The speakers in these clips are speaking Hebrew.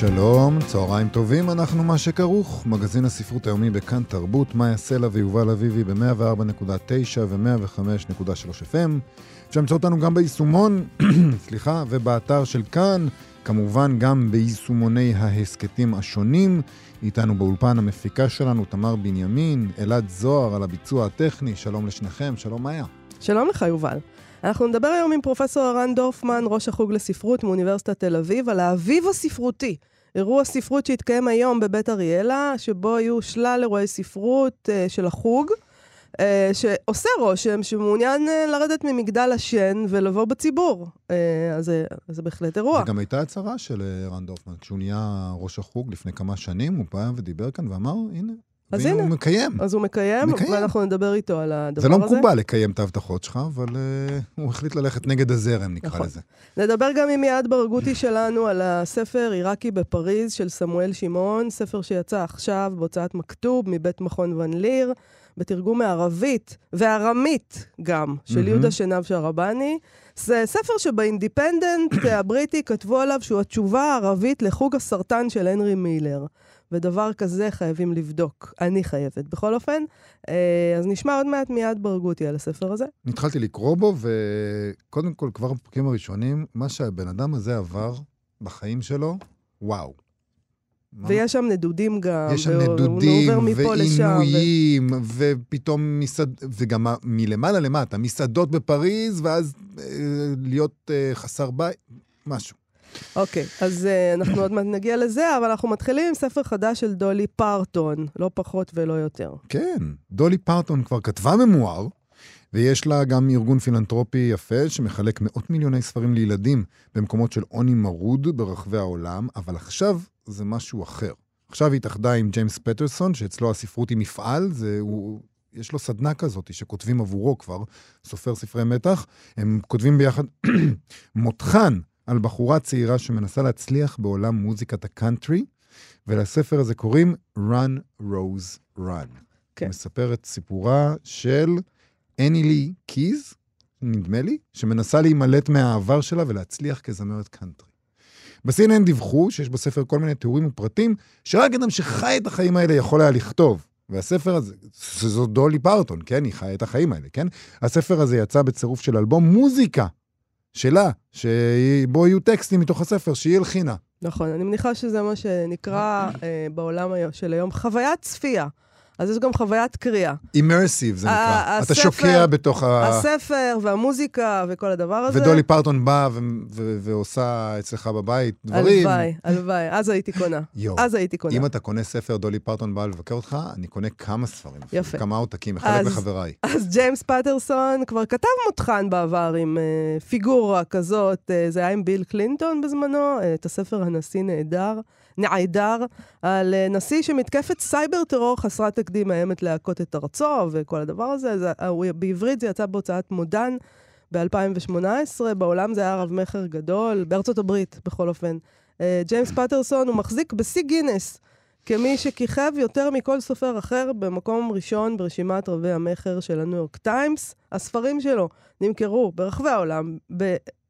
שלום, צהריים טובים, אנחנו מה שכרוך, מגזין הספרות היומי בכאן תרבות, מאיה סלע ויובל אביבי ב-104.9 ו-105.3 FM. אפשר למצוא אותנו גם ביישומון, סליחה, ובאתר של כאן, כמובן גם ביישומוני ההסכתים השונים. איתנו באולפן המפיקה שלנו, תמר בנימין, אלעד זוהר על הביצוע הטכני, שלום לשניכם, שלום מאיה. שלום לך, יובל. אנחנו נדבר היום עם פרופסור ערן דורפמן, ראש החוג לספרות מאוניברסיטת תל אביב, על האביב הספרותי. אירוע ספרות שהתקיים היום בבית אריאלה, שבו היו שלל אירועי ספרות uh, של החוג, uh, שעושה רושם שמעוניין uh, לרדת ממגדל השן ולבוא בציבור. Uh, אז זה בהחלט אירוע. וגם הייתה הצהרה של ערן דורפמן. כשהוא נהיה ראש החוג לפני כמה שנים, הוא בא ודיבר כאן ואמר, הנה, אז הנה. הוא מקיים. אז הוא מקיים, מקיים, ואנחנו נדבר איתו על הדבר הזה. זה לא מקובל לקיים את ההבטחות שלך, אבל uh, הוא החליט ללכת נגד הזרם, נקרא נכון. לזה. נדבר גם עם יעד ברגותי שלנו על הספר עיראקי בפריז של סמואל שמעון, ספר שיצא עכשיו בהוצאת מכתוב מבית מכון ון ליר, בתרגום מערבית וארמית גם, של יהודה שנב שרבני. זה ספר שבאינדיפנדנט הבריטי כתבו עליו שהוא התשובה הערבית לחוג הסרטן של הנרי מילר. ודבר כזה חייבים לבדוק. אני חייבת. בכל אופן, אה, אז נשמע עוד מעט מיד ברגותי על הספר הזה. התחלתי לקרוא בו, וקודם כל, כבר בפרקים הראשונים, מה שהבן אדם הזה עבר בחיים שלו, וואו. ויש שם נדודים גם, יש שם נדודים, ועינויים, ו... ופתאום מסעד... וגם מלמעלה למטה, מסעדות בפריז, ואז אה, להיות אה, חסר בית, משהו. אוקיי, okay, אז uh, אנחנו עוד מעט נגיע לזה, אבל אנחנו מתחילים עם ספר חדש של דולי פרטון, לא פחות ולא יותר. כן, דולי פרטון כבר כתבה memoir, ויש לה גם ארגון פילנטרופי יפה שמחלק מאות מיליוני ספרים לילדים במקומות של עוני מרוד ברחבי העולם, אבל עכשיו זה משהו אחר. עכשיו היא התאחדה עם ג'יימס פטרסון, שאצלו הספרות היא מפעל, זה, הוא, יש לו סדנה כזאת שכותבים עבורו כבר, סופר ספרי מתח. הם כותבים ביחד מותחן על בחורה צעירה שמנסה להצליח בעולם מוזיקת הקאנטרי, ולספר הזה קוראים Run Rose Run. כן. מספר את סיפורה של אנילי קיז, נדמה לי, שמנסה להימלט מהעבר שלה ולהצליח כזמרת קאנטרי. ב-CNN דיווחו שיש בספר כל מיני תיאורים ופרטים שרק אדם שחי את החיים האלה יכול היה לכתוב. והספר הזה, זו דולי פרטון, כן? היא חיה את החיים האלה, כן? הספר הזה יצא בצירוף של אלבום מוזיקה שלה, שבו יהיו טקסטים מתוך הספר שהיא הלחינה. נכון, אני מניחה שזה מה שנקרא אה, בעולם של היום חוויית צפייה. אז יש גם חוויית קריאה. אימרסיב זה נקרא. אתה שוקע בתוך ה... הספר והמוזיקה וכל הדבר הזה. ודולי פרטון באה ועושה אצלך בבית דברים. הלוואי, הלוואי. אז הייתי קונה. יו. אז הייתי קונה. אם אתה קונה ספר, דולי פרטון באה לבקר אותך, אני קונה כמה ספרים. יפה. כמה עותקים, מחלק לחבריי. אז ג'יימס פטרסון כבר כתב מותחן בעבר עם uh, פיגורה כזאת, uh, זה היה עם ביל קלינטון בזמנו, uh, את הספר הנשיא נהדר. נעדר על אה, נשיא שמתקפת סייבר טרור חסרת תקדים מאיימת להכות את ארצו וכל הדבר הזה. זה, בעברית זה יצא בהוצאת מודן ב-2018, בעולם זה היה רב-מכר גדול, בארצות הברית בכל אופן. אה, ג'יימס פטרסון הוא מחזיק בשיא גינס. כמי שכיכב יותר מכל סופר אחר במקום ראשון ברשימת רבי המכר של הניו יורק טיימס. הספרים שלו נמכרו ברחבי העולם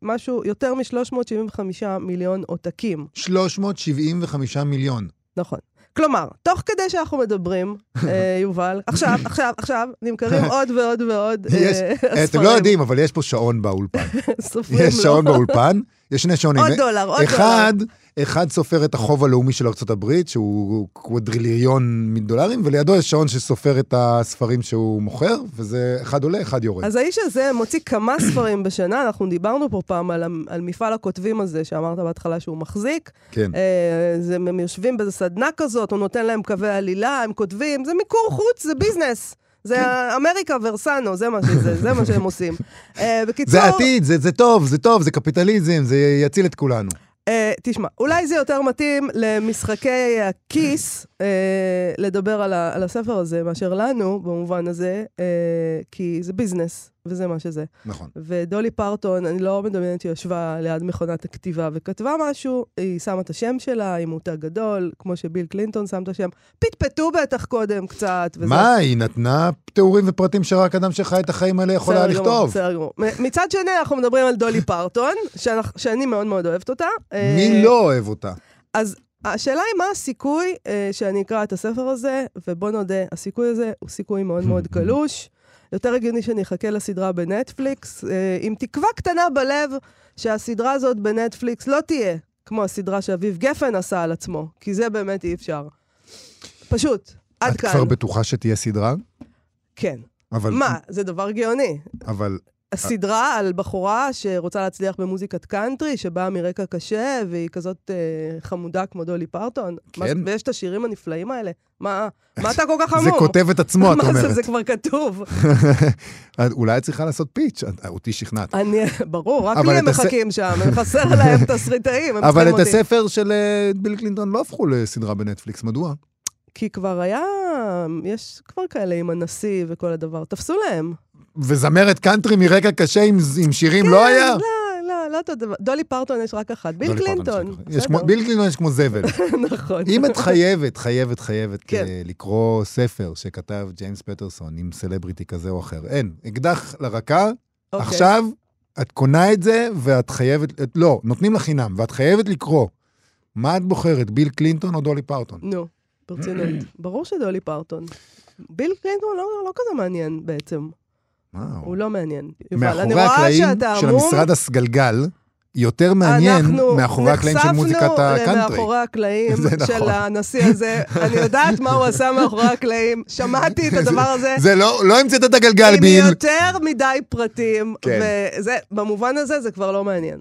משהו, יותר מ-375 מיליון עותקים. 375 מיליון. נכון. כלומר, תוך כדי שאנחנו מדברים, אה, יובל, עכשיו, עכשיו, עכשיו, נמכרים עוד ועוד ועוד אה, ספרים. אתם לא יודעים, אבל יש פה שעון באולפן. יש שעון באולפן, יש שני שעונים. עוד דולר, עוד דולר. אחד אחד סופר את החוב הלאומי של ארה"ב, שהוא קוודריליון דולרים, ולידו יש שעון שסופר את הספרים שהוא מוכר, וזה אחד עולה, אחד יורד. אז האיש הזה מוציא כמה ספרים בשנה, אנחנו דיברנו פה פעם על, על מפעל הכותבים הזה, שאמרת בהתחלה שהוא מחזיק. כן. אה, זה, הם יושבים באיזה סדנה כזאת, הוא נותן להם קווי עלילה, הם כותבים, זה מיקור חוץ, זה ביזנס. זה. אמריקה ורסנו, זה מה שזה, זה מה שהם עושים. Uh, בקיצור... זה עתיד, זה, זה טוב, זה טוב, זה קפיטליזם, זה יציל את כולנו. אה, תשמע, אולי זה יותר מתאים למשחקי הכיס אה, לדבר על, ה, על הספר הזה מאשר לנו, במובן הזה, אה, כי זה ביזנס, וזה מה שזה. נכון. ודולי פרטון, אני לא מדמיינת שהיא ישבה ליד מכונת הכתיבה וכתבה משהו, היא שמה את השם שלה, היא מותג גדול, כמו שביל קלינטון שם את השם. פטפטו בטח קודם קצת. וזה. מה, היא נתנה תיאורים ופרטים שרק אדם שחי את החיים האלה יכול היה לכתוב. בסדר גמור. מצד שני, אנחנו מדברים על דולי פרטון, שאנחנו- שאני מאוד מאוד אוהבת אותה. אה, מי לא אוהב אותה? אז השאלה היא מה הסיכוי אה, שאני אקרא את הספר הזה, ובוא נודה, הסיכוי הזה הוא סיכוי מאוד מאוד קלוש. יותר הגיוני שאני אחכה לסדרה בנטפליקס, אה, עם תקווה קטנה בלב שהסדרה הזאת בנטפליקס לא תהיה כמו הסדרה שאביב גפן עשה על עצמו, כי זה באמת אי אפשר. פשוט, עד את כאן. כבר בטוחה שתהיה סדרה? כן. אבל... מה, זה דבר גאוני. אבל... הסדרה על בחורה שרוצה להצליח במוזיקת קאנטרי, שבאה מרקע קשה, והיא כזאת אה, חמודה כמו דולי פרטון. מה- כן. ויש את השירים הנפלאים האלה. מה, מה אתה כל כך חמור? זה כותב את עצמו, את מה אומרת. זה, זה כבר כתוב. אולי את צריכה לעשות pitch, אותי שכנעת. אני, ברור, רק לי הם מחכים שם, חסר להם תסריטאים, הם אבל את. הספר של אה, ביל קלינטון לא הפכו לסדרה בנטפליקס, מדוע? כי כבר היה, יש כבר כאלה עם הנשיא וכל הדבר. תפסו להם. וזמרת קאנטרי מרקע קשה עם עם שירים לא היה? לא, לא, לא אותו דבר. דולי פרטון יש רק אחת. ביל קלינטון. יש כמו- ביל קלינטון יש כמו זבל. נכון. אם את חייבת, חייבת, חייבת כן. אה, לקרוא ספר שכתב ג'יימס פטרסון עם סלבריטי כזה או אחר, אין. אקדח לרקה, אוקיי. עכשיו את קונה את זה ואת חייבת, את- לא, נותנים לך חינם, ואת חייבת לקרוא. מה את בוחרת, ביל קלינטון או דולי פרטון? נו, ברצינות. ברור שדולי פרטון. ביל קלינטון לא, לא כזה מעניין בעצם. וואו. הוא לא מעניין. יובל, אני מאחורי רואה הקלעים שאתה של המום. המשרד הסגלגל, יותר מעניין אנחנו מאחורי הקלעים של מוזיקת נחשפנו הקאנטרי. למאחורי הקלעים זה של נכון. הנשיא הזה. אני יודעת מה הוא עשה מאחורי הקלעים, שמעתי את הדבר הזה. זה לא, לא המצאת את הגלגל, עם ביל. יותר מדי פרטים, כן. וזה, במובן הזה זה כבר לא מעניין.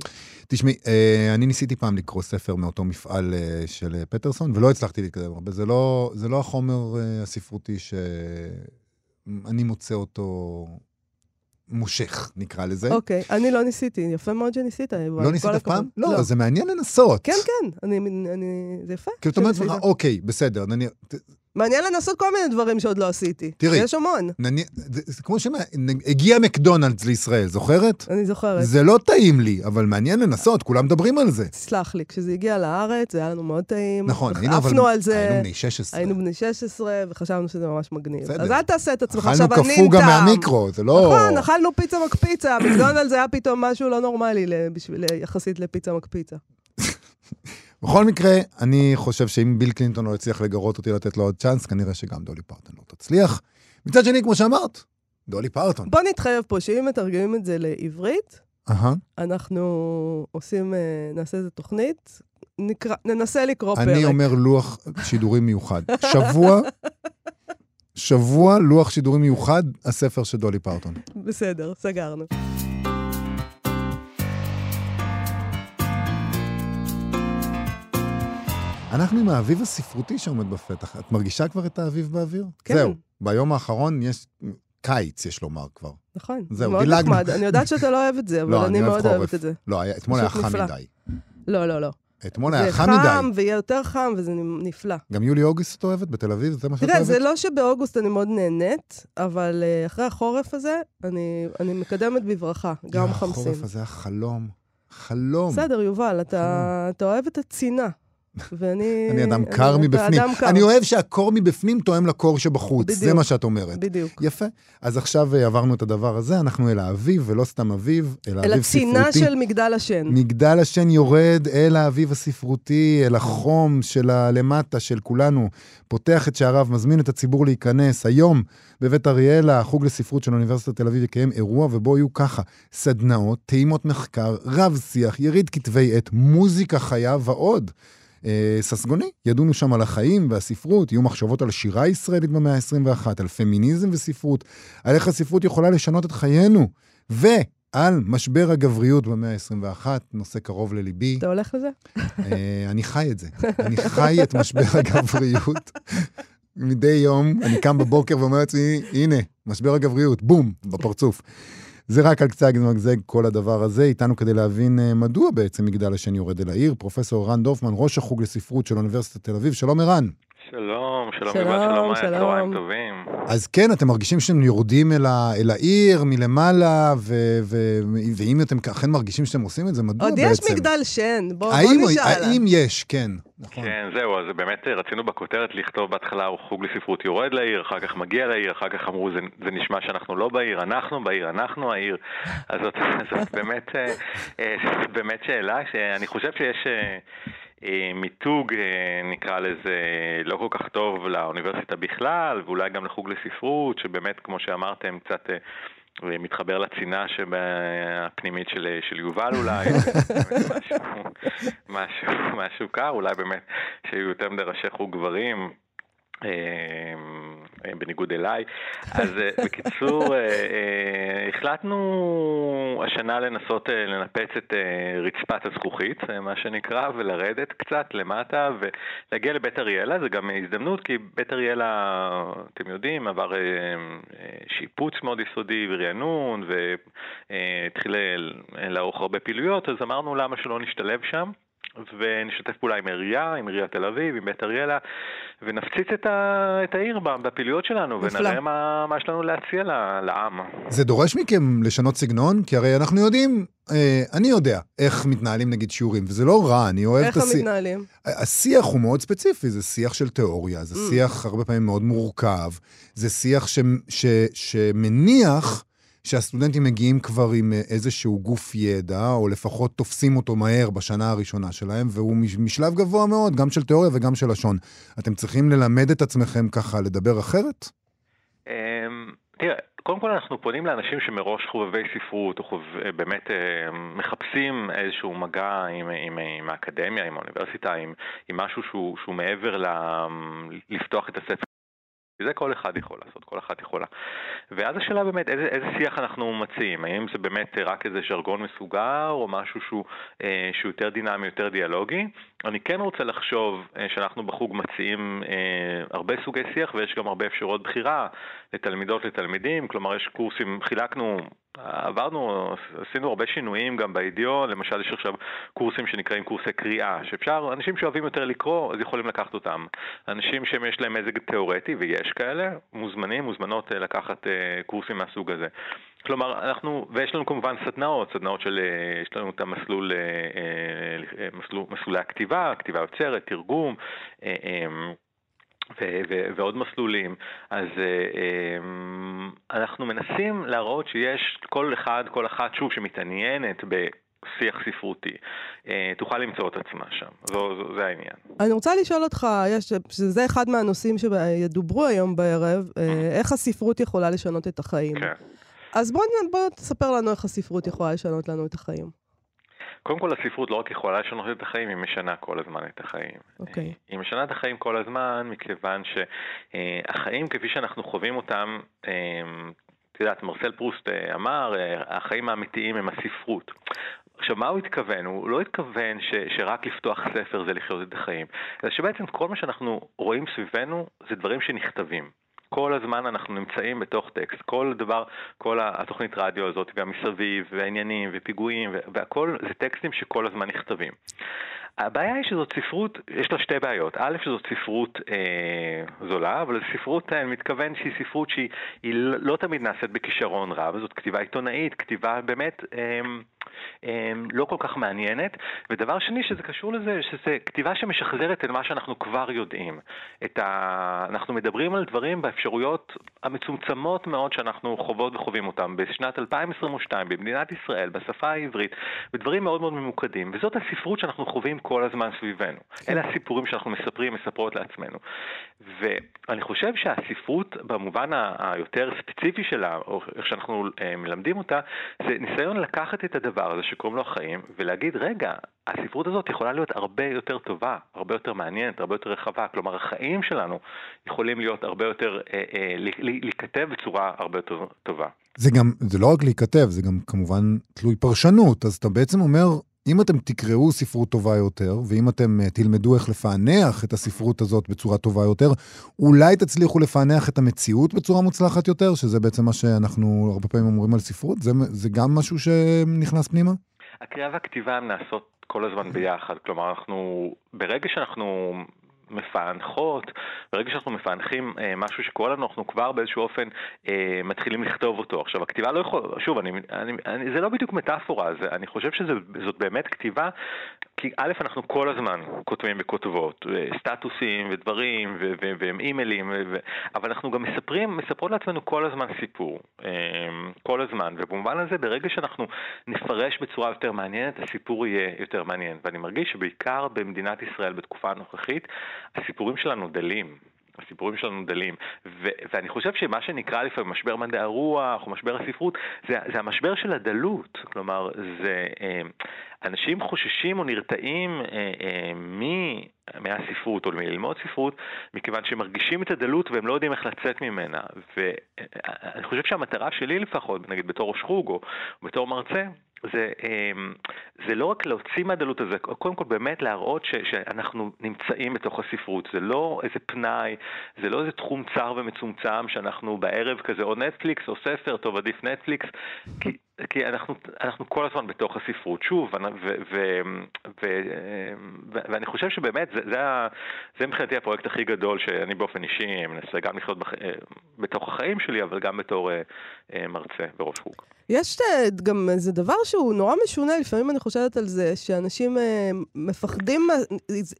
תשמעי, אה, אני ניסיתי פעם לקרוא ספר מאותו מפעל אה, של אה, פטרסון, ולא הצלחתי להתקדם הרבה. זה לא, זה לא החומר הספרותי שאני מוצא אותו מושך, נקרא לזה. אוקיי, אני לא ניסיתי, יפה מאוד שניסית. לא ניסית אף. פעם? לא, זה מעניין לנסות. כן, כן, אני, אני, זה יפה. כאילו, את אומרת שניסית. לך, אוקיי, בסדר, נניח, מעניין לנסות כל מיני דברים שעוד לא עשיתי. תראי. יש המון, נניח, זה, זה כמו שהגיע מקדונלדס לישראל, זוכרת? אני זוכרת. זה לא טעים לי, אבל מעניין לנסות, כולם מדברים על זה. תסלח לי, כשזה הגיע לארץ, זה היה לנו מאוד טעים. נכון, היינו אבל... עפנו על זה. היינו בני 16. היינו בני 16, וחשבנו שזה ממש מגניב. בסדר. אז אל תעשה את עצמך אכלנו עכשיו ענין קפוא גם. מהמיקרו, זה לא... נכון, אכלנו פיצה מקפיצה, מקדונלדס היה פתאום משהו לא נורמלי בשביל- יחסית לפיצה מקפיצה. בכל מקרה, אני חושב שאם ביל קלינטון לא יצליח לגרות אותי לתת לו עוד צ'אנס, כנראה שגם דולי פרטון לא תצליח. מצד שני, כמו שאמרת, דולי פרטון. בוא נתחייב פה שאם מתרגמים את זה לעברית, אהה. אנחנו עושים, אה, נעשה איזה תוכנית, נקרא, ננסה לקרוא פרק. אני אומר לוח שידורים מיוחד. שבוע, שבוע לוח שידורים מיוחד, הספר של דולי פרטון. בסדר, סגרנו. אנחנו עם האביב הספרותי שעומד בפתח. את מרגישה כבר את האביב באוויר? כן. זהו, ביום האחרון יש קיץ, יש לומר כבר. נכון, זה זהו, מאוד דילגנו. נחמד. אני יודעת שאתה לא אוהב את זה, אבל לא, אני אני מאוד. אוהבת את זה. לא, היה- אתמול היה חם נפלא. מדי. לא, לא, לא. אתמול זה היה חם חם, מדי. ויהיה יותר חם, וזה נפלא. גם יולי-אוגוסט את אוהבת בתל אביב? זה מה שאת תראה, אוהבת? זה לא שבאוגוסט אני מאוד נהנית, אבל אה, אחרי החורף הזה, אני, אני מקדמת בברכה, גם חמסין. החורף הזה היה חלום. חלום. בסדר, יובל, אתה, אתה אוהב את הצינה. ואני... אני אדם קר אתה מבפנים. אדם קר. אני אוהב שהקור מבפנים תואם לקור שבחוץ, זה בדיוק. מה שאת אומרת. בדיוק. יפה. אז עכשיו אה, עברנו את הדבר הזה, אנחנו אל האביב, ולא סתם אביב, אל אל האביב הצינה ספרותי. של מגדל השן. מגדל השן יורד אל האביב הספרותי, אל החום של הלמטה של כולנו, פותח את שעריו, מזמין את הציבור להיכנס. היום בבית אריאלה, החוג לספרות של אוניברסיטת תל אביב יקיים אירוע, ובו יהיו ככה, סדנאות, טעימות מחקר, רב-שיח, יריד כתבי עת, מוזיקה חיה ועוד. אה, ססגוני, ידונו שם על החיים והספרות, יהיו מחשבות על שירה ישראלית במאה ה-21, על פמיניזם וספרות, על איך הספרות יכולה לשנות את חיינו, ועל משבר הגבריות במאה ה-21, נושא קרוב לליבי. אתה הולך לזה? אה, אני חי את זה. אני חי את משבר הגבריות. מדי יום אני קם בבוקר ואומר לעצמי, הנה, משבר הגבריות, בום, בפרצוף. זה רק על קצה המזגזג כל הדבר הזה, איתנו כדי להבין אה, מדוע בעצם מגדל השן יורד אל העיר, פרופסור רן דורפמן, ראש החוג לספרות של אוניברסיטת תל אביב, שלום ערן. שלום, שלום, שלום, שלום, שלום. שלום. צהריים טובים. אז כן, אתם מרגישים שאתם יורדים אל, ה, אל העיר מלמעלה, ו, ו, ואם אתם אכן מרגישים שאתם עושים את זה, מדוע עוד בעצם? יש מגדל שן, בוא בוא נשאל. האם יש, כן, נכון. כן, זהו, אז באמת רצינו בכותרת לכתוב בהתחלה חוג לספרות יורד לעיר, אחר כך מגיע לעיר, אחר כך אמרו זה, זה נשמע שאנחנו לא בעיר, אנחנו בעיר, אנחנו העיר. אז זאת, זאת באמת, אה, אה, באמת שאלה שאני חושב שיש אה, מיתוג, אה, נקרא לזה, לא כל כך טוב לאוניברסיטה בכלל, ואולי גם לחוג לספרות, שבאמת, כמו שאמרתם, קצת... אה, מתחבר לצינה הפנימית של, של יובל אולי, משהו, משהו, משהו קר, אולי באמת שיהיו יותר מדי ראשי חוג גברים, אה, בניגוד אליי. אז אה, בקיצור, אה, החלטנו השנה לנסות לנפץ את רצפת הזכוכית, מה שנקרא, ולרדת קצת למטה ולהגיע לבית אריאלה. זה גם הזדמנות, כי בית אריאלה, אתם יודעים, עבר שיפוץ מאוד יסודי ורענון, והתחיל לערוך הרבה פעילויות, אז אמרנו למה שלא נשתלב שם. ונשתף פעולה עם העירייה, עם עיריית תל אביב, עם בית אריאלה, ונפציץ את, ה, את העיר בפעילויות שלנו, נפלא. ונראה מה, מה יש לנו להציע ל- לעם. זה דורש מכם לשנות סגנון? כי הרי אנחנו יודעים, אה, אני יודע איך מתנהלים נגיד שיעורים, וזה לא רע, אני אוהב איך את השיח. הם מתנהלים? השיח הוא מאוד ספציפי, זה שיח של תיאוריה, זה Mm. שיח הרבה פעמים מאוד מורכב, זה שיח ש, ש, שמניח שהסטודנטים מגיעים כבר עם אה, איזשהו גוף ידע, או לפחות תופסים אותו מהר בשנה הראשונה שלהם, והוא מש- משלב גבוה מאוד, גם של תיאוריה וגם של לשון. אתם צריכים ללמד את עצמכם ככה לדבר אחרת? אמ, תראה, קודם כל אנחנו פונים לאנשים שמראש חובבי ספרות, או חוב... באמת אה, מחפשים איזשהו מגע עם, האקדמיה, עם האוניברסיטה, עם, משהו שהוא מעבר ל... לפתוח את הספר. זה כל אחד יכול לעשות, כל אחת יכולה. ואז השאלה באמת, איזה, איזה שיח אנחנו מציעים? האם זה באמת רק איזה ז'רגון מסוגר, או משהו שהוא, אה, שהוא יותר דינמי, יותר דיאלוגי? אני כן רוצה לחשוב אה, שאנחנו בחוג מציעים אה, הרבה סוגי שיח, ויש גם הרבה אפשרויות בחירה לתלמידות, לתלמידים. כלומר, יש קורסים, חילקנו, עברנו, עשינו הרבה שינויים גם באידיאון, למשל יש עכשיו קורסים שנקראים קורסי קריאה, שאפשר, אנשים שאוהבים יותר לקרוא, אז יכולים לקחת אותם. אנשים שיש להם מזג תיאורטי, ויש כאלה, מוזמנים, מוזמנות אה, לקחת אה, קורסים מהסוג הזה. כלומר, אנחנו, ויש לנו כמובן סדנאות, סדנאות של, אה, יש לנו את המסלול, אה, אה, מסלול, מסלולי הכתיבה, כתיבה יוצרת, תרגום, ו- ו- ועוד מסלולים. אז אה, אנחנו מנסים להראות שיש כל אחד, כל אחת, שוב, שמתעניינת בשיח ספרותי, אה, תוכל למצוא את עצמה שם. זו, זו, זה העניין. אני רוצה לשאול אותך, יש, שזה אחד מהנושאים שידוברו היום בערב, אה, איך הספרות יכולה לשנות את החיים. כן. אז בוא, בוא תספר לנו איך הספרות יכולה לשנות לנו את החיים. קודם כל הספרות לא רק יכולה לשנות את החיים, היא משנה כל הזמן את החיים. אוקיי. אה, היא משנה את החיים כל הזמן, מכיוון שהחיים כפי שאנחנו חווים אותם, את יודעת, מרסל פרוסט אמר, החיים האמיתיים הם הספרות. עכשיו, מה הוא התכוון? הוא לא התכוון ש, שרק לפתוח ספר זה לחיות את החיים, אלא שבעצם כל מה שאנחנו רואים סביבנו זה דברים שנכתבים. כל הזמן אנחנו נמצאים בתוך טקסט, כל דבר, כל התוכנית רדיו הזאת והמסביב, והעניינים ופיגועים, והכל זה טקסטים שכל הזמן נכתבים. הבעיה היא שזאת ספרות, יש לה שתי בעיות. א', שזאת ספרות אה, זולה, אבל ספרות, אני מתכוון שהיא ספרות שהיא לא, לא תמיד נעשית בכישרון רב, זאת כתיבה עיתונאית, כתיבה באמת אה, אה, לא כל כך מעניינת. ודבר שני שזה קשור לזה, שזה כתיבה שמשחזרת את מה שאנחנו כבר יודעים. ה... אנחנו מדברים על דברים באפשרויות המצומצמות מאוד שאנחנו חוות וחווים אותם בשנת 2022 במדינת ישראל, בשפה העברית, בדברים מאוד מאוד ממוקדים. וזאת הספרות שאנחנו חווים כל הזמן סביבנו. אלה הסיפורים שאנחנו מספרים, מספרות לעצמנו. ואני חושב שהספרות במובן היותר ספציפי שלה, או איך שאנחנו אה, מלמדים אותה, זה ניסיון לקחת את הדבר הזה שקוראים לו החיים, ולהגיד, רגע, הספרות הזאת יכולה להיות הרבה יותר טובה, הרבה יותר מעניינת, הרבה יותר רחבה. כלומר, החיים שלנו יכולים להיות הרבה יותר, אה, אה, להיכתב בצורה הרבה יותר טובה. זה גם, זה לא רק להיכתב, זה גם כמובן תלוי פרשנות. אז אתה בעצם אומר, אם אתם תקראו ספרות טובה יותר, ואם אתם אה, תלמדו איך לפענח את הספרות הזאת בצורה טובה יותר, אולי תצליחו לפענח את המציאות בצורה מוצלחת יותר, שזה בעצם מה שאנחנו הרבה פעמים אומרים על ספרות? זה, זה גם משהו שנכנס פנימה? הקריאה והכתיבה נעשות כל הזמן ביחד. כלומר, אנחנו, ברגע שאנחנו מפענחות, ברגע שאנחנו מפענחים אה, משהו שקורה לנו, אנחנו כבר באיזשהו אופן אה, מתחילים לכתוב אותו. עכשיו, הכתיבה לא יכולה, שוב, אני, אני, אני, זה לא בדיוק מטאפורה, זה, אני חושב שזאת באמת כתיבה, כי א', אנחנו כל הזמן כותבים וכותבות, אה, סטטוסים ודברים, ו, ו, והם אימיילים, ו, אבל אנחנו גם מספרים, מספרות לעצמנו כל הזמן סיפור, אה, כל הזמן, ובמובן הזה, ברגע שאנחנו נפרש בצורה יותר מעניינת, הסיפור יהיה יותר מעניין. ואני מרגיש שבעיקר במדינת ישראל בתקופה הנוכחית, הסיפורים שלנו דלים. הסיפורים שלנו דלים. ו- ואני חושב שמה שנקרא לפעמים משבר מדעי הרוח או משבר הספרות, זה, זה המשבר של הדלות. כלומר, זה... אה, אנשים חוששים או נרתעים אה, אה, מ... מהספרות או מללמוד ספרות, מכיוון שהם מרגישים את הדלות והם לא יודעים איך לצאת ממנה. ואני חושב שהמטרה שלי לפחות, נגיד בתור ראש חוג או בתור מרצה, זה, אמ, זה לא רק להוציא מהדלות הזה, קודם כל באמת להראות ש, שאנחנו נמצאים בתוך הספרות. זה לא איזה פנאי, זה לא איזה תחום צר ומצומצם שאנחנו בערב כזה או נטפליקס או ספר, טוב עדיף נטפליקס, כי כי אנחנו, אנחנו כל הזמן בתוך הספרות, שוב, ו, ו, ו, ו, ואני חושב שבאמת זה, זה, זה מבחינתי הפרויקט הכי גדול שאני באופן אישי מנסה גם לחיות בח, בתוך החיים שלי, אבל גם בתור אה, מרצה בראש חוג. יש אה, גם איזה דבר שהוא נורא משונה, לפעמים אני חושבת על זה, שאנשים אה, מפחדים,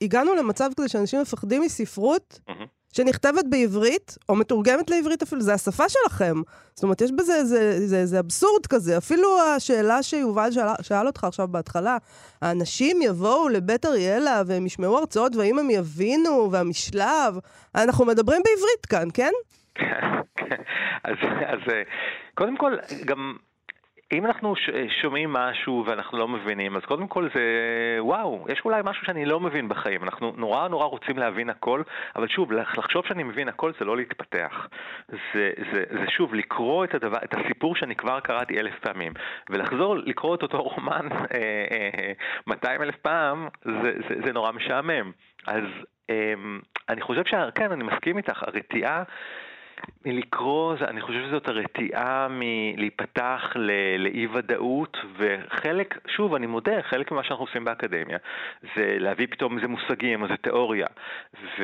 הגענו למצב כזה שאנשים מפחדים מספרות. Mm-hmm. שנכתבת בעברית, או מתורגמת לעברית אפילו, זה השפה שלכם. זאת אומרת, יש בזה איזה, איזה, איזה אבסורד כזה. אפילו השאלה שיובל שאל, שאל אותך עכשיו בהתחלה, האנשים יבואו לבית אריאלה והם ישמעו הרצאות, והאם הם יבינו, והמשלב, אנחנו מדברים בעברית כאן, כן? כן, אז, אז קודם כל, גם אם אנחנו שומעים משהו ואנחנו לא מבינים, אז קודם כל זה, וואו, יש אולי משהו שאני לא מבין בחיים. אנחנו נורא נורא רוצים להבין הכל, אבל שוב, לחשוב שאני מבין הכל זה לא להתפתח. זה, זה, זה שוב, לקרוא את, הדבר, את הסיפור שאני כבר קראתי אלף פעמים, ולחזור לקרוא את אותו רומן 200 אה, אלף פעם, זה, זה, זה נורא משעמם. אז אמ, אני חושב שכן, אני מסכים איתך, הרתיעה... מלקרוא, אני חושב שזאת הרתיעה מלהיפתח לאי ודאות, וחלק, שוב, אני מודה, חלק ממה שאנחנו עושים באקדמיה זה להביא פתאום איזה מושגים, איזה תיאוריה. ו...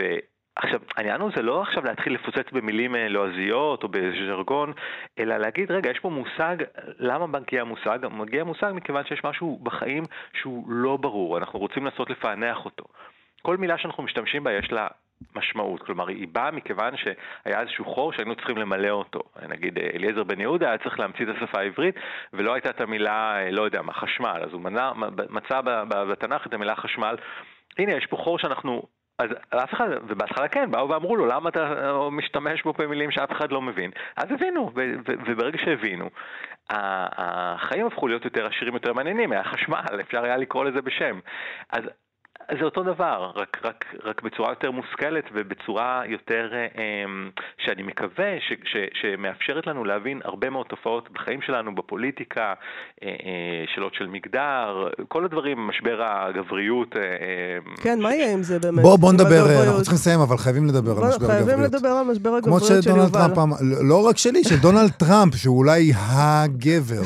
עכשיו, העניין הוא זה לא עכשיו להתחיל לפוצץ במילים אה, לועזיות או באיזה ז'רגון, אלא להגיד, רגע, יש פה מושג, למה מגיע המושג? מגיע המושג מכיוון שיש משהו בחיים שהוא לא ברור, אנחנו רוצים לנסות לפענח אותו. כל מילה שאנחנו משתמשים בה יש לה משמעות. כלומר, היא באה מכיוון שהיה איזשהו חור שהיינו צריכים למלא אותו. נגיד, אליעזר בן יהודה היה צריך להמציא את השפה העברית, ולא הייתה את המילה, לא יודע מה, חשמל. אז הוא מנע, מצא בתנ"ך את המילה חשמל. הנה, יש פה חור שאנחנו... אז אף אחד, ובהתחלה כן, באו ואמרו לו, למה אתה משתמש בו במילים שאף אחד לא מבין? אז הבינו, וברגע שהבינו, החיים הפכו להיות יותר עשירים, יותר מעניינים, היה חשמל, אפשר היה לקרוא לזה בשם. אז זה אותו דבר, רק, רק, רק בצורה יותר מושכלת ובצורה יותר, אה, אמ, שאני מקווה, ש, ש, שמאפשרת לנו להבין הרבה מאוד תופעות בחיים שלנו, בפוליטיקה, אה, אה, שאלות של מגדר, כל הדברים, משבר הגבריות. כן, ש... מה יהיה עם זה באמת? בוא, בוא נדבר, אנחנו צריכים לסיים, אבל חייבים לדבר על משבר הגבריות. חייבים לדבר על משבר הגבריות של יובל. כמו שדונלד טראמפ, לא רק שלי, של דונלד טראמפ, שהוא אולי הגבר.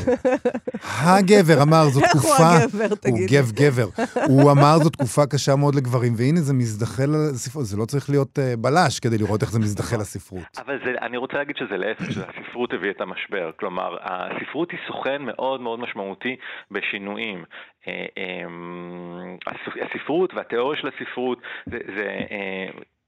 הגבר אמר, זו תקופה... איך הוא הגבר, תגיד? הוא גב גבר. הוא אמר, זו תקופה קשה מאוד לגברים, והנה זה מזדחל לספרות, זה לא צריך להיות uh, בלש כדי לראות איך זה מזדחל לספרות. אבל זה, אני רוצה להגיד שזה להפך, שהספרות הביא את המשבר. כלומר, הספרות היא סוכן מאוד מאוד משמעותי בשינויים. אה, אמ, הספרות והתיאוריה של הספרות זה, זה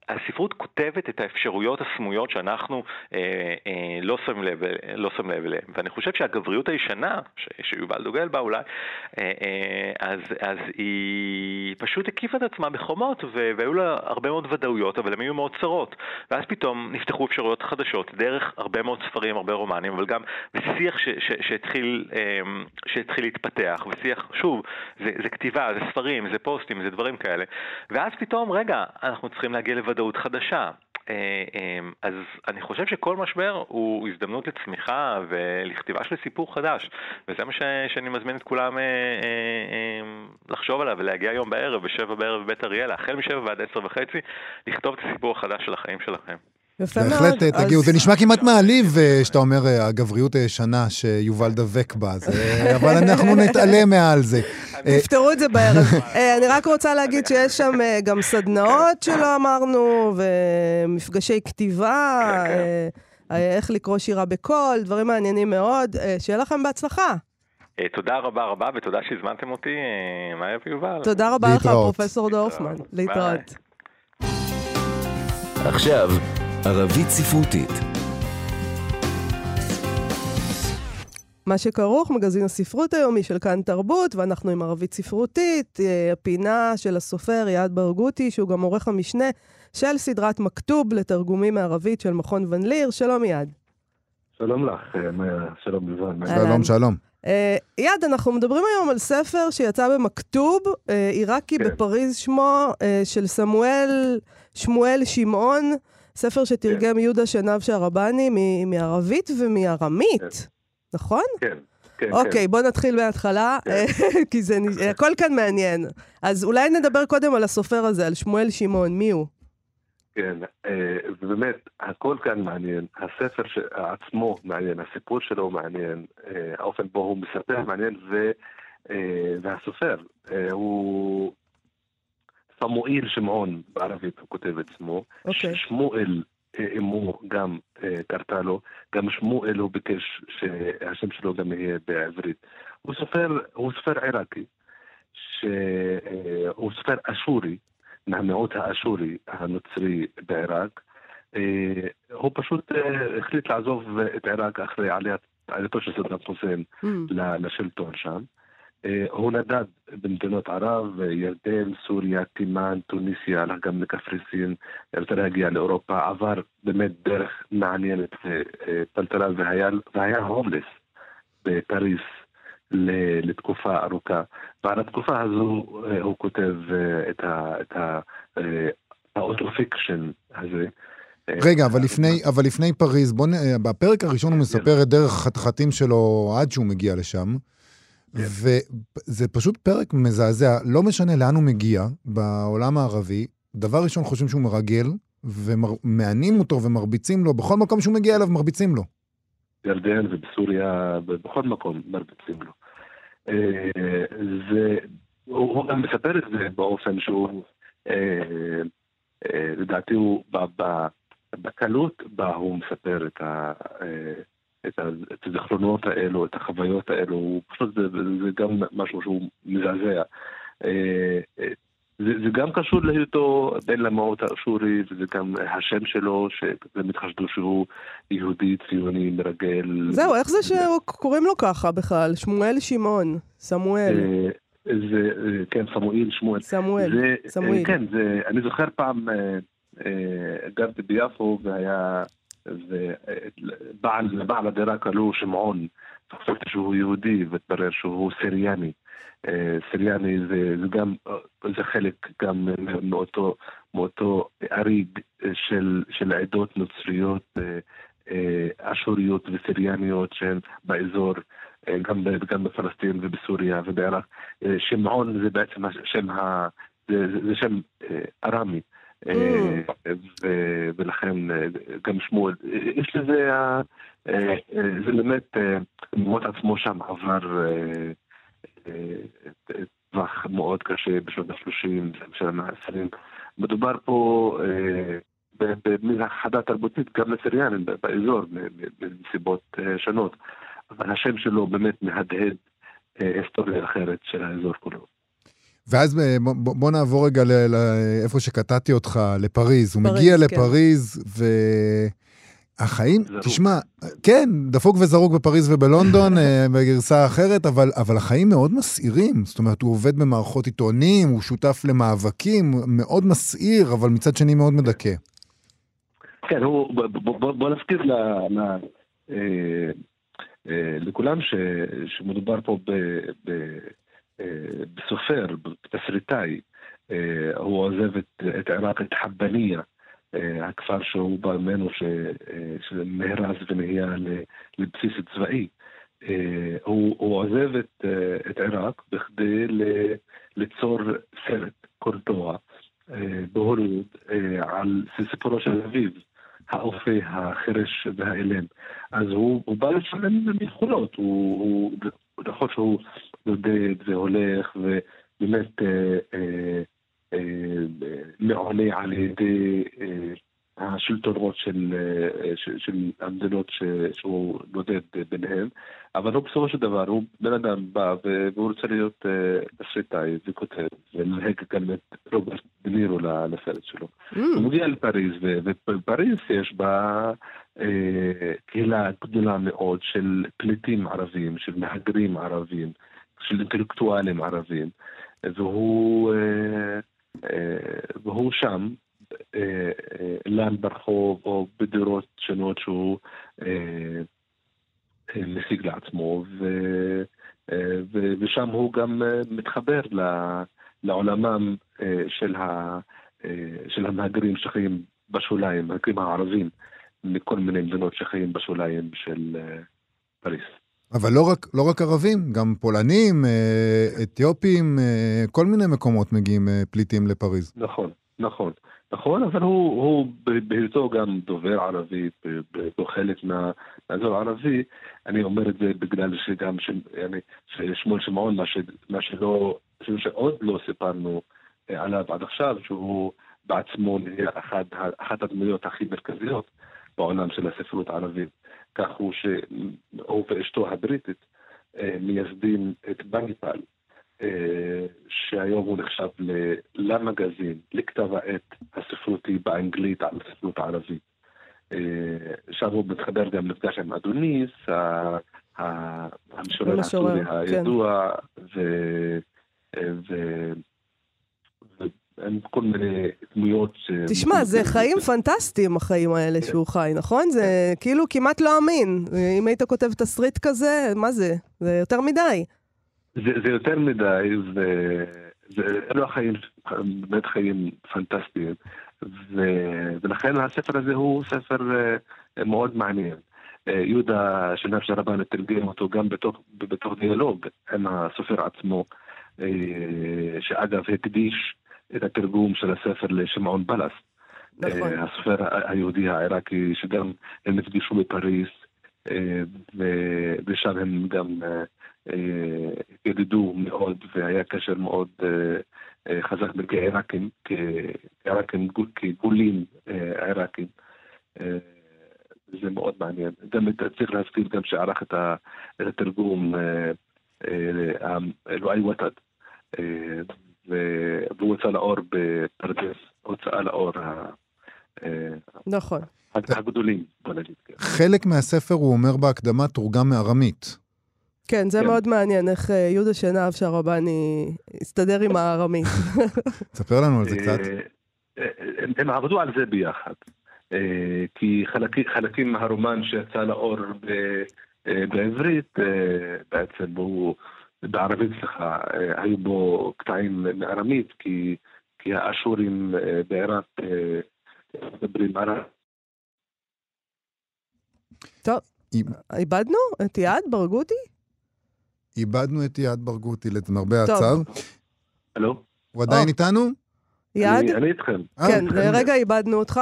הספרות כותבת את האפשרויות הסמויות שאנחנו אה, אה, לא שמים לב, לא לב אליהן. ואני חושב שהגבריות הישנה, ש, שיובל דוגל בה אולי, אה, אה, אז, אז היא פשוט הקיפה את עצמה בחומות, והיו לה הרבה מאוד ודאויות, אבל הן היו מאוד צרות. ואז פתאום נפתחו אפשרויות חדשות, דרך הרבה מאוד ספרים, הרבה רומנים, אבל גם בשיח ש, ש, שהתחיל, אה, שהתחיל להתפתח, ושיח, שוב, זה, זה כתיבה, זה ספרים, זה פוסטים, זה דברים כאלה. ואז פתאום, רגע, אנחנו צריכים להגיע לוודאות. ודאות חדשה. אז אני חושב שכל משבר הוא הזדמנות לצמיחה ולכתיבה של סיפור חדש, וזה מה שאני מזמין את כולם לחשוב עליו ולהגיע היום בערב, בשבע בערב בבית אריאלה, החל משבע ועד עשר וחצי, לכתוב את הסיפור החדש של החיים שלכם. יפה מאוד. בהחלט אה, תגיעו. זה נשמע כמעט מעליב אה, שאתה אומר אה, הגבריות הישנה שיובל דבק בה, אבל אנחנו נתעלם מעל זה. תפתרו את זה בערב. אני רק רוצה להגיד שיש שם גם סדנאות שלא אמרנו, ומפגשי כתיבה, איך לקרוא שירה בקול, דברים מעניינים מאוד. שיהיה לכם בהצלחה. תודה רבה רבה, ותודה שהזמנתם אותי, מאיה ויובל. תודה רבה לך, פרופסור דורפמן. להתראות. עכשיו, ערבית ספרותית. מה שכרוך, מגזין הספרות היומי של כאן תרבות, ואנחנו עם ערבית ספרותית, אה, הפינה של הסופר יעד ברגותי, שהוא גם עורך המשנה של סדרת מכתוב לתרגומים מערבית של מכון ון ליר. שלום יעד. שלום לך, אה, שלום יובל. שלום, שלום. אה, יעד, אנחנו מדברים היום על ספר שיצא במכתוב, עיראקי כן. בפריז שמו, של סמואל, שמואל שמעון. ספר שתרגם כן. יהודה שנב שהרבני מערבית ומארמית, כן. נכון? כן. כן, אוקיי, כן. בוא נתחיל מההתחלה, כן. כי זה, הכל כאן מעניין. אז אולי נדבר קודם על הסופר הזה, על שמואל שמעון, מי הוא? כן, אה, באמת, הכל כאן מעניין. הספר עצמו מעניין, הסיפור שלו מעניין, אה, האופן בו הוא מספר מעניין, ו, אה, והסופר, הוא סמואל שמעון בערבית הוא כותב את שמו. Okay. אוקיי. שמואל אה, אמו גם אה, קרתה לו, גם שמואל הוא ביקש שהשם שלו גם יהיה בעברית. הוא סופר, הוא סופר עיראקי, שהוא סופר אשורי, מהמיעוט האשורי הנוצרי בעיראק. הוא פשוט החליט לעזוב את עיראק אחרי עלייתו של סדאם חוסיין mm. לשלטון שם. אה, הוא נדד במדינות ערב, ירדן, סוריה, תימן, טוניסיה, הלך גם לקפריסין, רצה להגיע לאירופה, עבר באמת דרך מעניינת וטלטלה אה, והיה, והיה הומלס בפריז לתקופה ארוכה. ועל התקופה הזו אה, הוא כותב את ה auto-fiction הזה. רגע, אבל לפני, אבל לפני פריז, בוא נ... בפרק הראשון הוא כן. מספר את דרך החתחתים שלו עד שהוא מגיע לשם. כן. וזה פשוט פרק מזעזע, לא משנה לאן הוא מגיע בעולם הערבי, דבר ראשון חושבים שהוא מרגל, ומענים אותו ומרביצים לו, בכל מקום שהוא מגיע אליו מרביצים לו. ירדן ובסוריה, בכל מקום מרביצים לו. אה, זה, הוא גם מספר את זה באופן שהוא, אה, אה, לדעתי הוא, בקלות בה הוא מספר את ה... את, הזיכרונות האלו, את החוויות האלו, פשוט, זה, זה גם משהו שהוא מזעזע. אה, אה, זה, זה גם קשור להיותו בן למאות האשורי, וזה גם השם שלו, שבאמת חשדו שהוא יהודי, ציוני, מרגל. זהו, איך זה שקוראים לו ככה בכלל? שמואל שמעון, סמואל. אה, זה, כן, סמואל, שמואל. סמואל, סמואל. כן, זה, אני זוכר פעם, גרתי ביפו והיה ובעל לבעל הדירה קראו שמעון, חשבתי שהוא יהודי והתברר שהוא סיריאני. אה, סיריאני זה, זה גם, זה חלק גם מאותו, מאותו אריג של, של עדות נוצריות, אה, אה, אשוריות וסיריאניות שהן באזור, גם, גם בפלסטין ובסוריה ובעיראק. שמעון זה בעצם השם, ה, זה, זה שם ארמי. אה, ולכן אה, גם שמואל, יש לזה, אה, זה באמת, מות עצמו שם עבר טווח מאוד קשה בשנות ה-30 של המאה ה-20. מדובר פה במין הכחדה תרבותית גם לסיריאנים באזור, בנסיבות שונות. אבל השם שלו באמת מהדהד היסטוריה אחרת של האזור כולו. ואז אה, בוא, בוא נעבור רגע לאיפה שקטעתי אותך, לפריז. הוא מגיע כן. לפריז, והחיים, זרוק. תשמע, כן, דפוק וזרוק בפריז ובלונדון, אה, בגרסה אחרת, אבל, אבל החיים מאוד מסעירים. זאת אומרת, הוא עובד במערכות עיתונים, הוא שותף למאבקים, מאוד מסעיר, אבל מצד שני מאוד מדכא. כן, הוא, בוא, בוא, בוא נזכיר ל... ל אה, אה, לכולם ש, שמדובר פה ב... ב בסופר, בתסריטאי, הוא עוזב את, את עיראק, את חבניה, אה, הכפר שהוא בא ממנו, שנהרס ונהיה לבסיס צבאי. הוא, הוא עוזב את, את עיראק בכדי ליצור סרט קולטוע בהוליווד על סיפורו של אביו. האופי החירש והאילם. אז הוא, הוא בא לשלם יכולות, הוא, הוא, נכון שהוא נודד והולך ובאמת אה, אה, אה, מעונה על ידי השלטונות של, של, של המדינות ש, שהוא נודד ביניהן, אבל הוא בסופו של דבר, הוא בן אדם בא והוא רוצה להיות תסריטאי וכותב, ולנהג גם את רוברט דנירו לסרט שלו. Mm. הוא מגיע לפריז, ובפריז יש בה קהילה גדולה מאוד של פליטים ערבים, של מהגרים ערבים, של אינטלקטואלים ערבים, והוא, אה, אה, והוא שם. לן ברחוב או בדירות שונות שהוא משיג לעצמו, ושם הוא גם מתחבר לעולמם של המהגרים שחיים בשוליים, המהגרים הערבים, מכל מיני מדינות שחיים בשוליים של פריס. אבל לא רק, לא רק ערבים, גם פולנים, אתיופים, כל מיני מקומות מגיעים פליטים לפריז. נכון, נכון. נכון, אבל הוא, הוא בהיותו גם דובר ערבית, בהיותו חלק מהאזור הערבי, אני אומר את זה בגלל שגם שמואל שמעון, מה, ש, מה שלא, שעוד לא סיפרנו אה, עליו עד עכשיו, שהוא בעצמו נהיה אחת הדמויות הכי מרכזיות בעולם של הספרות הערבית. כך הוא שהוא ואשתו הבריטית אה, מייסדים את בניפל, אה, שהיום הוא נחשב למגזין, לכתב העת הספרותי באנגלית על הספרות הערבית. אה, שם הוא מתחבר גם נפגש עם אדוניס, המשורר הסורי כן. הידוע, עם כל מיני דמויות. תשמע, זה חיים פנטסטיים, החיים האלה כן. שהוא חי, נכון? זה כאילו כמעט לא אמין. אם היית כותב תסריט כזה, מה זה? זה יותר מדי. זה, זה יותר מדי, ואלו החיים, באמת חיים פנטסטיים, ו, ולכן הספר הזה הוא ספר uh, מאוד מעניין. Uh, יהודה שנף של רבן תרגם אותו גם בתוך, בתוך דיאלוג עם הסופר עצמו, uh, שאגב הקדיש את התרגום של הספר לשמעון בלס. נכון. הסופר היהודי העיראקי, שגם הם נפגשו בפריז, ושם הם גם ידידו מאוד והיה קשר מאוד אה, אה, חזק בין כעיראקים, כעיראקים, כגולים אה, עיראקים. זה מאוד מעניין. גם צריך להזכיר גם שערך את התרגום אלוהי וטד, והוא יצא לאור בפרדס, הוצאה לאור נכון. הגדולים, בוא נגיד. כן. חלק מהספר, הוא אומר בהקדמה, תורגם מארמית. כן, זה כן. מאוד מעניין, איך אה, יהודה שנהב שהרבני הסתדר עם הארמית. ספר לנו על זה קצת. אה, הם עבדו על זה ביחד. אה, כי חלקים, חלקים מהרומן שיצא לאור בעברית, בעצם הוא, בערבית סליחה, היו בו קטעים מארמית, כי, כי האשורים בעיראק מדברים ערב. טוב, איבדנו את יעד ברגותי? איבדנו את יעד ברגותי, למרבה הצער. הלו? הוא עדיין איתנו? יעד? אני איתכם. כן, לרגע איבדנו אותך.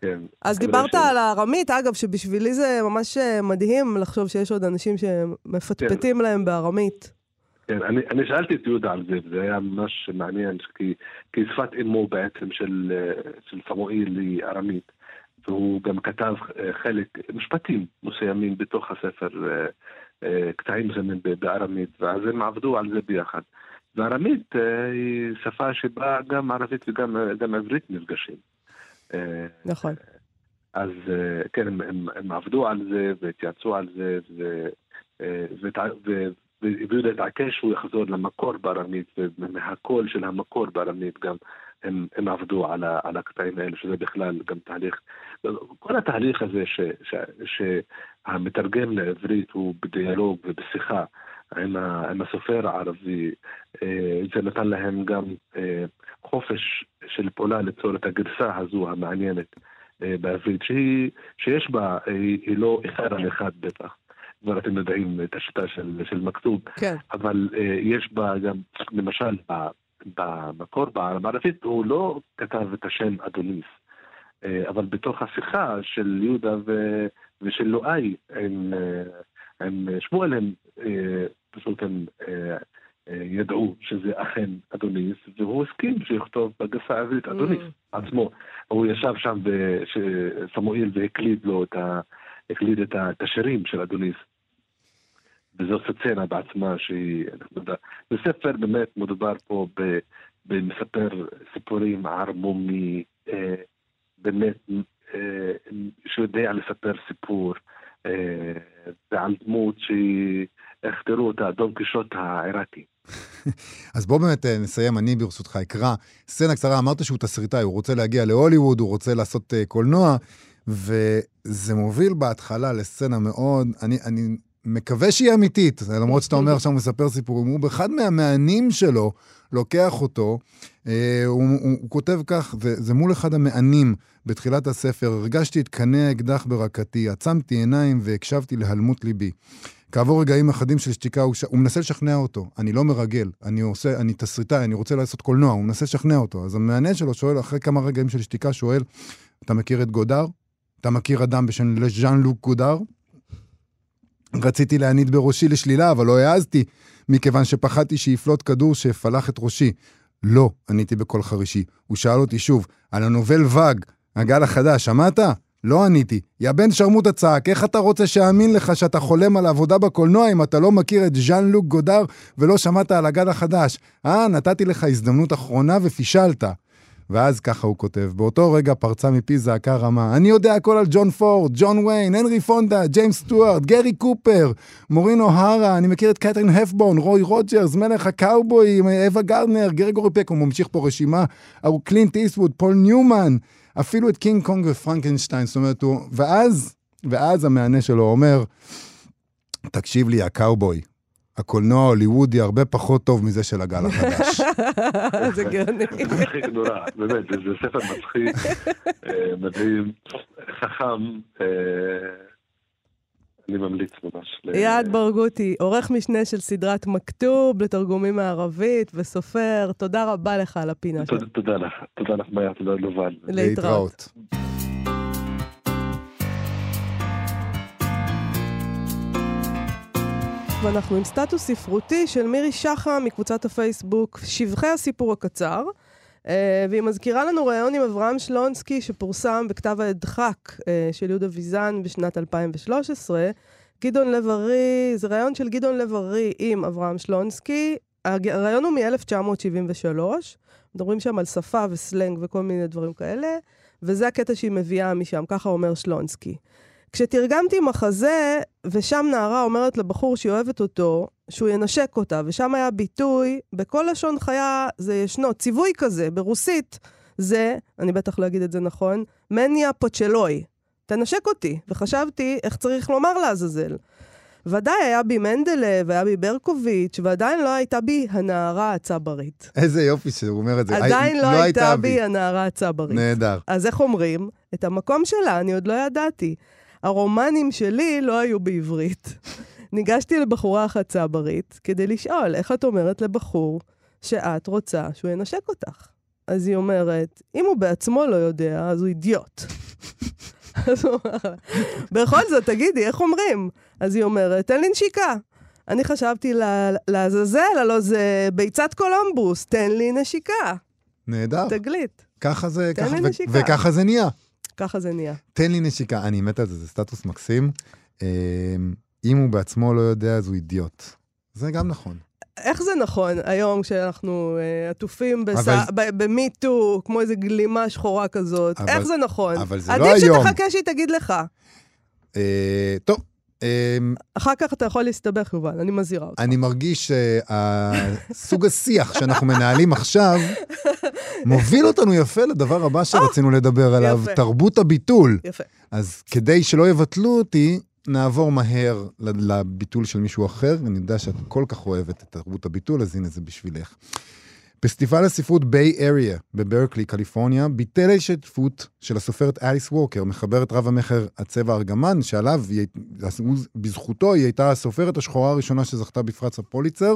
כן. אז דיברת על הארמית, אגב, שבשבילי זה ממש אה, מדהים לחשוב שיש עוד אנשים שמפטפטים כן. להם בארמית. כן, אני, אני שאלתי את יהודה על זה, וזה היה ממש מעניין, כי, כי שפת אמו בעצם של, אה, של סמואל היא ארמית, והוא גם כתב אה, חלק, משפטים מסוימים בתוך הספר קטעים זמין בארמית, ואז הם עבדו על זה ביחד. וארמית היא שפה שבה גם ערבית וגם גם עברית נפגשים. אה, נכון. אז כן, הם, הם, הם עבדו על זה והתייעצו על זה, והביאו להתעקש שהוא יחזור למקור בארמית, ומהקול של המקור בארמית גם הם, הם עבדו על, ה, על הקטעים האלה, שזה בכלל גם תהליך, כל התהליך הזה ש, ש, שהמתרגם לעברית הוא בדיאלוג ובשיחה עם, ה, עם הסופר הערבי, אה, זה נתן להם גם אה, חופש של פעולה ליצור את הגרסה הזו המעניינת אה, בעברית, שהיא, שיש בה, היא, היא לא אחד על אחד בטח. כבר אתם יודעים את השיטה של, של מכתוב, כן. אבל אה, יש בה גם, למשל, ב- במקור בערבית הוא לא כתב את השם אדוניס, אה, אבל בתוך השיחה של יהודה ו- ושל לואי עם, אה, עם שמואל הם אה, פשוט הם אה, אה, ידעו שזה אכן אדוניס, והוא הסכים שיכתוב בגרסה העברית אדוניס Mm. עצמו. הוא ישב שם בסמואל והקליד לו את ה... הקליד את השירים של אדוניס. וזו סצנה בעצמה שהיא, אנחנו יודע, זה ספר באמת מדובר פה ב- במספר סיפורים ערמומי, אה, באמת, אה, שיודע לספר סיפור, אה, ועל דמות שהיא, איך תראו אותה, דון קישוט העיראקי. אז בואו באמת אה, נסיים, אני ברשותך אקרא סצנה קצרה, אמרת שהוא תסריטאי, הוא רוצה להגיע להוליווד, הוא רוצה לעשות אה, קולנוע, וזה מוביל בהתחלה לסצנה מאוד, אני, אני מקווה שהיא אמיתית, למרות שאתה אומר עכשיו מספר סיפורים, הוא באחד מהמענים שלו לוקח אותו, אה, הוא, הוא, הוא כותב כך, וזה מול אחד המענים בתחילת הספר, הרגשתי את קנה האקדח ברקתי, עצמתי עיניים והקשבתי להלמות ליבי. כעבור רגעים אחדים של שתיקה, הוא, ש... הוא מנסה לשכנע אותו. אני לא מרגל, אני עושה, אני תסריטאי, אני רוצה לעשות קולנוע, הוא מנסה לשכנע אותו. אז המענה שלו שואל, אחרי כמה רגעים של שתיקה, שואל, אתה מכיר את גודר? אתה מכיר אדם בשם ז'אן לוק גודר? רציתי להניד בראשי לשלילה, אבל לא העזתי, מכיוון שפחדתי שיפלוט כדור שיפלח את ראשי. לא, עניתי בקול חרישי. הוא שאל אותי שוב, על הנובל ואג, הגל החדש, שמעת? לא עניתי. יא בן שרמוטה צעק, איך אתה רוצה שאאמין לך שאתה חולם על עבודה בקולנוע אם אתה לא מכיר את ז'אן לוק גודר ולא שמעת על הגל החדש? אה, נתתי לך הזדמנות אחרונה ופישלת. ואז ככה הוא כותב, באותו רגע פרצה מפי זעקה רמה, אני יודע הכל על ג'ון פורד, ג'ון ויין, הנרי פונדה, ג'יימס סטוארט, גרי קופר, מורין אוהרה, אני מכיר את קתרין הפבורן, רוי רוג'רס, מלך הקאובוי, אווה גרדנר, גרגורי פק, הוא ממשיך פה רשימה, הוא קלינט איסטווד, פול ניומן, אפילו את קינג קונג ופרנקנשטיין, זאת אומרת, הוא... ואז, ואז המענה שלו אומר, תקשיב לי, הקאובוי, הקולנוע ההוליוודי הרבה פחות טוב מזה של הגל החדש. זה גאוני. מצחיק נורא, באמת, זה, זה ספר מצחיק, אה, מדהים, חכם, אה, אני ממליץ ממש. יעד ברגותי, עורך משנה של סדרת מכתוב לתרגומים מערבית וסופר, תודה רבה לך על הפינה שלך. תודה- תודה לך, תודה לך מאיה, תודה ליובל. להתראות. ואנחנו עם סטטוס ספרותי של מירי שחם מקבוצת הפייסבוק שבחי הסיפור הקצר, אה, והיא מזכירה לנו ראיון עם אברהם שלונסקי שפורסם בכתב ההדחק אה, של יהודה ויזן בשנת 2013. גדעון לב-ארי, זה ראיון של גדעון לב-ארי עם אברהם שלונסקי. הראיון הוא מ-1973, מדברים שם על שפה וסלנג וכל מיני דברים כאלה, וזה הקטע שהיא מביאה משם, ככה אומר שלונסקי. כשתרגמתי מחזה, ושם נערה אומרת לבחור שהיא אוהבת אותו, שהוא ינשק אותה, ושם היה ביטוי, בכל לשון חיה זה ישנו, ציווי כזה, ברוסית, זה, אני בטח לא אגיד את זה נכון, מניה פוצ'לוי, תנשק אותי. וחשבתי איך צריך לומר לעזאזל. ודאי היה בי מנדלב, היה בי ברקוביץ', ועדיין לא הייתה בי הנערה הצברית. איזה יופי שהוא אומר את זה. עדיין לא הייתה בי הנערה הצברית. נהדר. אז איך אומרים? את המקום שלה אני עוד לא ידעתי. הרומנים שלי לא היו בעברית. ניגשתי לבחורה אחת צברית כדי לשאול איך את אומרת לבחור שאת רוצה שהוא ינשק אותך. אז היא אומרת, אם הוא בעצמו לא יודע, אז הוא אידיוט. אז הוא אומר לה, בכל זאת, תגידי, איך אומרים? אז היא אומרת, תן לי נשיקה. אני חשבתי לעזאזל, הלוא זה ביצת קולומבוס, תן לי נשיקה. נהדר. תגלית. ככה זה, ככה. וככה זה נהיה. ככה זה נהיה. תן לי נשיקה. אני מת על זה, זה סטטוס מקסים. אה, אם הוא בעצמו לא יודע, אז הוא אידיוט. זה גם נכון. איך זה נכון היום כשאנחנו אה, עטופים אבל- במיטו, כמו איזה גלימה שחורה כזאת? אבל- איך זה נכון? אבל זה לא עדיף היום. שתחכה שהיא תגיד לך. אה, טוב, אחר כך אתה יכול להסתבך, יובל, אני מזהירה אותך. אני מרגיש שסוג השיח שאנחנו מנהלים עכשיו מוביל אותנו יפה לדבר הבא שרצינו לדבר עליו. תרבות הביטול. יפה. אז כדי שלא יבטלו אותי, נעבור מהר לביטול של מישהו אחר. אני יודע שאת כל כך אוהבת את תרבות הביטול, אז הנה זה בשבילך. פסטיבל הספרות ביי אריה בברקלי, קליפורניה, ביטל ההשתתפות של הסופרת אליס ווקר, מחברת רב המכר הצבע ארגמן, שעליו, היא, בזכותו, היא הייתה הסופרת השחורה הראשונה שזכתה בפרץ הפוליצר.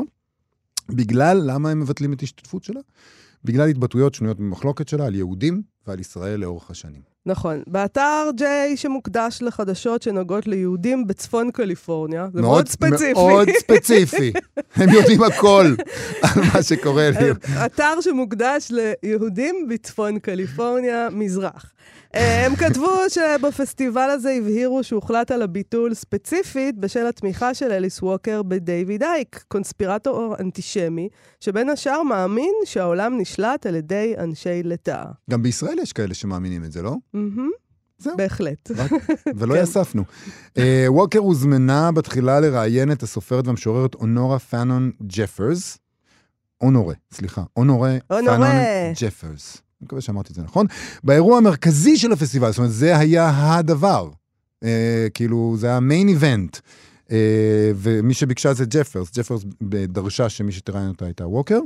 בגלל, למה הם מבטלים את ההשתתפות שלה? בגלל התבטאויות שנויות במחלוקת שלה על יהודים ועל ישראל לאורך השנים. נכון. באתר J שמוקדש לחדשות שנוגעות ליהודים בצפון קליפורניה, זה מאוד, ספציפי. מאוד ספציפי. הם יודעים הכל על מה שקורה. אתר שמוקדש ליהודים בצפון קליפורניה, מזרח. אה, הם כתבו שבפסטיבל הזה הבהירו שהוחלט על הביטול ספציפית בשל התמיכה של אליס ווקר בדייוויד אייק, קונספירטור אנטישמי, שבין השאר מאמין שהעולם נשלט על ידי אנשי לטאה. גם בישראל יש כאלה שמאמינים את זה, לא? זהו. בהחלט. רק- ולא כן. יספנו. אה, ווקר הוזמנה בתחילה לראיין את הסופרת והמשוררת אונורה פאנון ג'פרס. אונורה, סליחה. אונורה אונורה. פאנון ג'פרס. אני מקווה שאמרתי את זה נכון. באירוע המרכזי של הפסטיבל, זאת אומרת, זה היה הדבר. אה, כאילו, זה היה ה main event. אה, ומי שביקשה זה ג'פרס. ג'פרס דרשה שמי שתראיין אותה הייתה ווקר.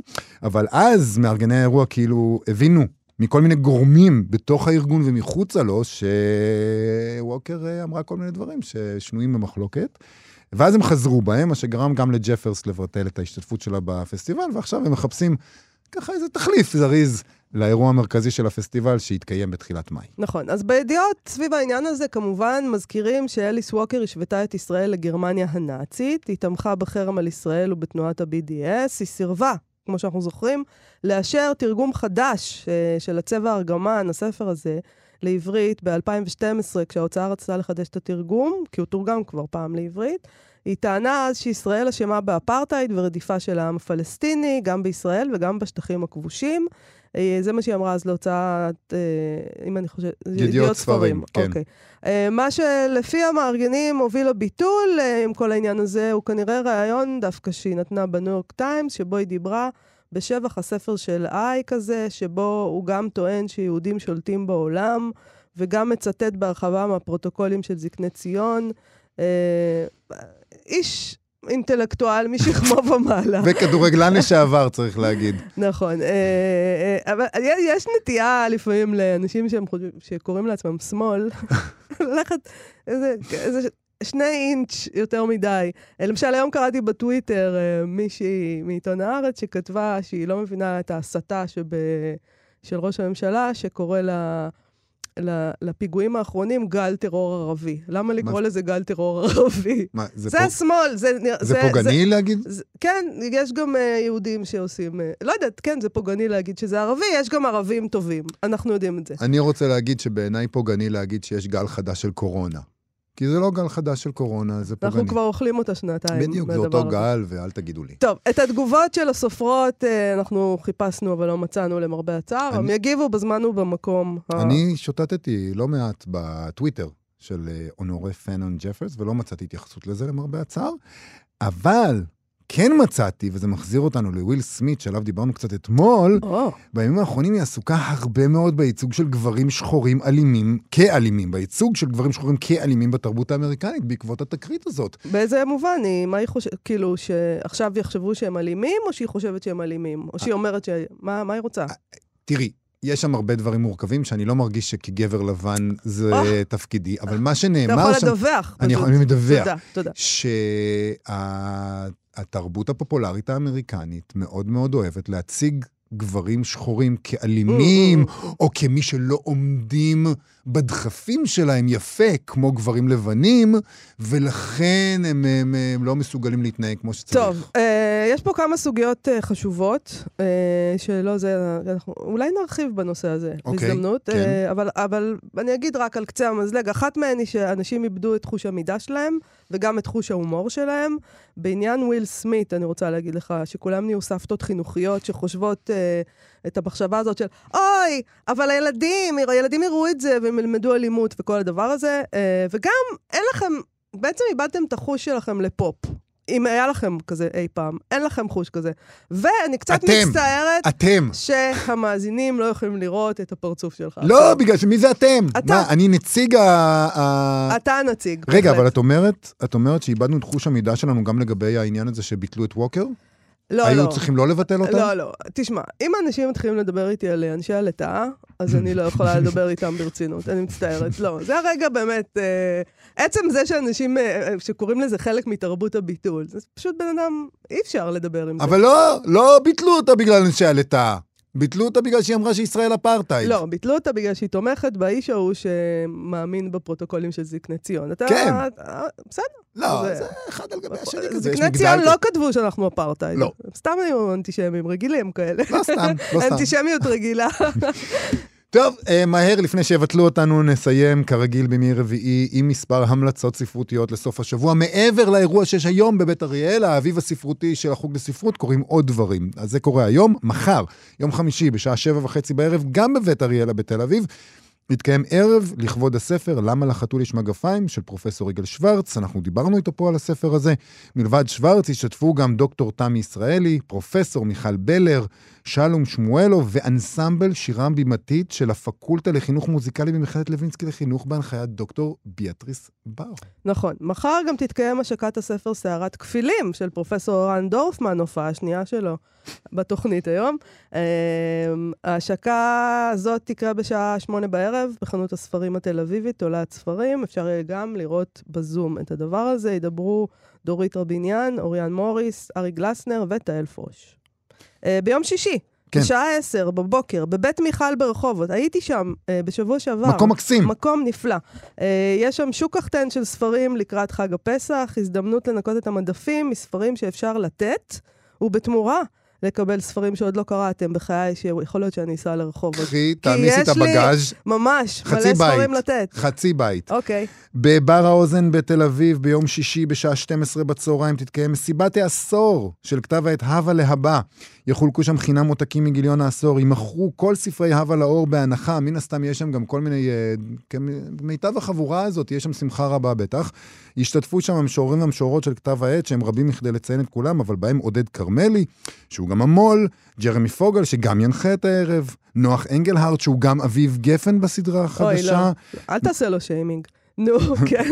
אבל אז מארגני האירוע כאילו הבינו מכל מיני גורמים בתוך הארגון ומחוצה לו, שווקר אה, אמרה כל מיני דברים ששנויים במחלוקת. ואז הם חזרו בהם, מה שגרם גם לג'פרס לבטל את ההשתתפות שלה בפסטיבל, ועכשיו הם מחפשים ככה איזה תחליף זריז לאירוע המרכזי של הפסטיבל שהתקיים בתחילת מאי. נכון. אז בידיעות סביב העניין הזה, כמובן, מזכירים שאליס ווקר השוותה את ישראל לגרמניה הנאצית, היא תמכה בחרם על ישראל ובתנועת ה-BDS, היא סירבה, כמו שאנחנו זוכרים, לאשר תרגום חדש אה, של הצבע הארגמן, הספר הזה, לעברית ב-2012, כשההוצאה רצתה לחדש את התרגום, כי הוא תורגם כבר פעם לעברית. היא טענה אז שישראל אשמה באפרטהייד ורדיפה של העם הפלסטיני, גם בישראל וגם בשטחים הכבושים. אה, זה מה שהיא אמרה אז להוצאת, אה, אם אני חושבת, ידיעות ספרים, כן. אוקיי. אה, מה שלפי המארגנים הוביל לביטול עם כל העניין הזה, הוא כנראה ראיון דווקא שהיא נתנה בניו יורק טיימס, שבו היא דיברה בשבח הספר של אייק הזה, שבו הוא גם טוען שיהודים שולטים בעולם, וגם מצטט בהרחבה מהפרוטוקולים של זקני ציון. איש אינטלקטואל משכמו ומעלה. וכדורגלן לשעבר, צריך להגיד. נכון. אה, אה, אבל יש נטייה לפעמים לאנשים שהם חושבים, שקוראים לעצמם שמאל, ללכת איזה, איזה שני אינץ' יותר מדי. למשל, היום קראתי בטוויטר אה, מישהי מעיתון הארץ שכתבה שהיא לא מבינה את ההסתה שב, של ראש הממשלה, שקורא ל... לפיגועים האחרונים גל טרור ערבי. למה לקרוא לזה גל טרור ערבי? מה, זה, זה פוג- השמאל, זה... נראה- זה פוגעני להגיד? זה, כן, יש גם uh, יהודים שעושים... Uh, לא יודעת, כן, זה פוגעני להגיד שזה ערבי, יש גם ערבים טובים. אנחנו יודעים את זה. אני רוצה להגיד שבעיניי פוגעני להגיד שיש גל חדש של קורונה. כי זה לא גל חדש של קורונה, זה פוגעני. אנחנו כבר אוכלים אותה שנתיים. בדיוק, זה אותו הזה. גל, ואל תגידו לי. טוב, את התגובות של הסופרות אה, אנחנו חיפשנו, אבל לא מצאנו למרבה הצער. אני- הם יגיבו בזמן ובמקום. ה- אני שוטטתי לא מעט בטוויטר של אה, אונורי פנון ג'פרס, ולא מצאתי התייחסות לזה למרבה הצער, אבל כן מצאתי, וזה מחזיר אותנו לוויל סמית, שעליו דיברנו קצת אתמול, או, בימים האחרונים היא עסוקה הרבה מאוד בייצוג של גברים שחורים אלימים, כאלימים, בייצוג של גברים שחורים כאלימים בתרבות האמריקנית, בעקבות התקרית הזאת. באיזה מובן היא? מה היא חושבת? כאילו, שעכשיו יחשבו שהם אלימים, או שהיא חושבת שהם אלימים? או שהיא אומרת ש... מה מה היא רוצה? תראי, יש שם הרבה דברים מורכבים שאני לא מרגיש שכגבר לבן זה אה. תפקידי, אבל מה אתה שנאמר יכול שם... לדווח. אני. יכול- אני מדווח. תודה, תודה. שהתרבות הפופולרית האמריקנית מאוד מאוד אוהבת להציג גברים שחורים כאלימים, Mm, או כמי שלא עומדים בדחפים שלהם יפה, כמו גברים לבנים, ולכן הם, הם, הם לא מסוגלים להתנהג כמו שצריך. טוב, אה, יש פה כמה סוגיות אה, חשובות, אה, שלא זה, אנחנו אולי נרחיב בנושא הזה אוקיי, בהזדמנות, כן. אה, אבל, אבל אני אגיד רק על קצה המזלג, אחת מהן היא שאנשים איבדו את חוש המידה שלהם, וגם את חוש ההומור שלהם. בעניין וויל סמית, אני רוצה להגיד לך, שכולם נהיו סבתות חינוכיות שחושבות אה, את המחשבה הזאת של, אוי, אבל הילדים, הילדים יראו את זה והם ילמדו אלימות וכל הדבר הזה, אה, וגם אין לכם, בעצם איבדתם את החוש שלכם לפופ. אם היה לכם כזה אי פעם, אין לכם חוש כזה. ואני קצת אתם. מצטערת אתם. שהמאזינים לא יכולים לראות את הפרצוף שלך. לא, בגלל שמי זה אתם? אתה. מה, אני נציג ה... ה- אתה הנציג. רגע, בהחלט. אבל את אומרת, את אומרת שאיבדנו את חוש המידה שלנו גם לגבי העניין הזה שביטלו את ווקר? לא, היו לא. צריכים לא לבטל אותם? לא, לא. תשמע, אם אנשים מתחילים לדבר איתי על אנשי הלטאה, אז אני לא יכולה לדבר איתם ברצינות, אני מצטערת. לא, זה הרגע באמת, אה, עצם זה שאנשים, אה, אה, שקוראים לזה חלק מתרבות הביטול, זה פשוט בן אדם, אי אפשר לדבר עם זה. אבל לא, לא ביטלו אותה בגלל אנשי הלטאה. ביטלו אותה בגלל שהיא אמרה שישראל אפרטהייד. לא, ביטלו אותה בגלל שהיא תומכת באיש ההוא שמאמין בפרוטוקולים של זקני ציון. אתה... כן. בסדר. לא, זה- זה אחד על גבי השני כזה, זקני ציון. לא כתבו שאנחנו אפרטהייד. לא. סתם היו אנטישמים רגילים כאלה. לא סתם, לא סתם. אנטישמיות רגילה. טוב, אה, מהר לפני שיבטלו אותנו, נסיים כרגיל בימי רביעי עם מספר המלצות ספרותיות לסוף השבוע. מעבר לאירוע שיש היום בבית אריאל, האביב הספרותי של החוג לספרות, קורים עוד דברים. אז זה קורה היום, מחר, יום חמישי, בשעה שבע וחצי בערב, גם בבית אריאלה בתל אביב. יתקיים ערב לכבוד הספר "למה לחתול יש מגפיים" של פרופסור יגאל שוורץ, אנחנו דיברנו איתו פה על הספר הזה. מלבד שוורץ השתתפו גם דוקטור תמי ישראלי, פרופסור מיכל בלר, שלום שמואלו ואנסמבל שירם בימתית של הפקולטה לחינוך מוזיקלי במכללת לוינסקי לחינוך בהנחיית דוקטור ביאטריס בר. נכון. מחר גם תתקיים השקת הספר סערת כפילים של פרופסור אורן דורפמן, הופעה שנייה שלו בתוכנית היום. אמ, ההשקה הזאת תקרה בשעה שמונה בערב בחנות הספרים התל אביבית, תולעת ספרים. אפשר יהיה גם לראות בזום את הדבר הזה. ידברו דורית רביניאן, אוריאן מוריס, ארי גלסנר ותהל פרוש. אה, ביום שישי, כן. בשעה עשר בבוקר, בבית מיכל ברחובות. הייתי שם אה, בשבוע שעבר. מקום מקסים. מקום נפלא. אה, יש שם שוק קחטן של ספרים לקראת חג הפסח, הזדמנות לנקות את המדפים מספרים שאפשר לתת, ובתמורה לקבל ספרים שעוד לא קראתם בחיי, שיכול להיות שאני אסע לרחובות. קחי, תעמיסי את הבגאז', ממש, מלא ספרים בית. לתת. חצי בית. אוקיי. בבר האוזן בתל אביב, ביום שישי בשעה 12 בצהריים, תתקיים מסיבת העשור של כתב העת הווה להבא. יחולקו שם חינם עותקים מגיליון העשור, יימכרו כל ספרי הווה לאור בהנחה, מן הסתם יש שם גם כל מיני, אה, כמיטב החבורה הזאת, יש שם שמחה רבה בטח. ישתתפו שם המשוררים והמשוררות של כתב העת, שהם רבים מכדי לציין את כולם, אבל בהם עודד כרמלי, שהוא גם המו"ל, ג'רמי פוגל, שגם ינחה את הערב, נוח אנגלהארט, שהוא גם אביב גפן בסדרה אוי, החדשה. לא. אל תעשה לו שיימינג. נו, כן,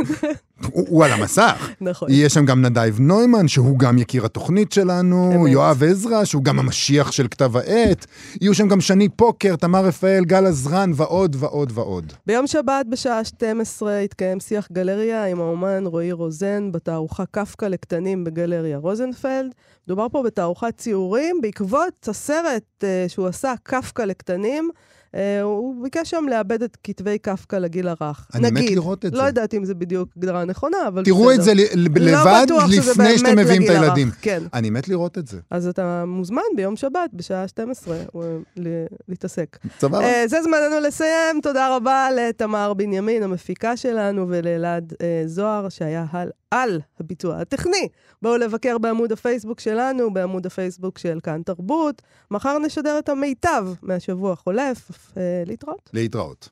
הוא, על המסך. נכון. יהיה שם גם נדייב נוימן, שהוא גם יקיר התוכנית שלנו. יואב עזרא, שהוא גם המשיח של כתב העת, יהיו שם גם שני פוקר, תמר רפאל, גל עזרן, ועוד ועוד ועוד. ביום שבת בשעה 12 יתקיים שיח גלריה עם האומן רועי רוזן בתערוכה קפקא לקטנים בגלריה רוזנפלד. מדובר פה בתערוכת ציורים בעקבות הסרט uh, שהוא עשה, קפקא לקטנים. Uh, הוא ביקש שם לאבד את כתבי קפקא לגיל הרך. אני מת נגיד, לראות את לא זה. יודעת אם זה בדיוק הגדרה נכונה, אבל תראו בסדר. את זה ל- לא לבד שזה לפני שאתם מביאים את הילדים. כן. אני מת לראות את זה. אז אתה מוזמן ביום שבת בשעה 12 uh, ל- להתעסק. סבבה? אה, זה זמננו לסיים. תודה רבה לתמר בנימין, המפיקה שלנו, ולאלעד אה, זוהר, שהיה על, על הביצוע הטכני. בואו לבקר בעמוד הפייסבוק שלנו, בעמוד הפייסבוק של כאן תרבות. מחר נשדר את המיטב מהשבוע החולף. אה, להתראות. להתראות.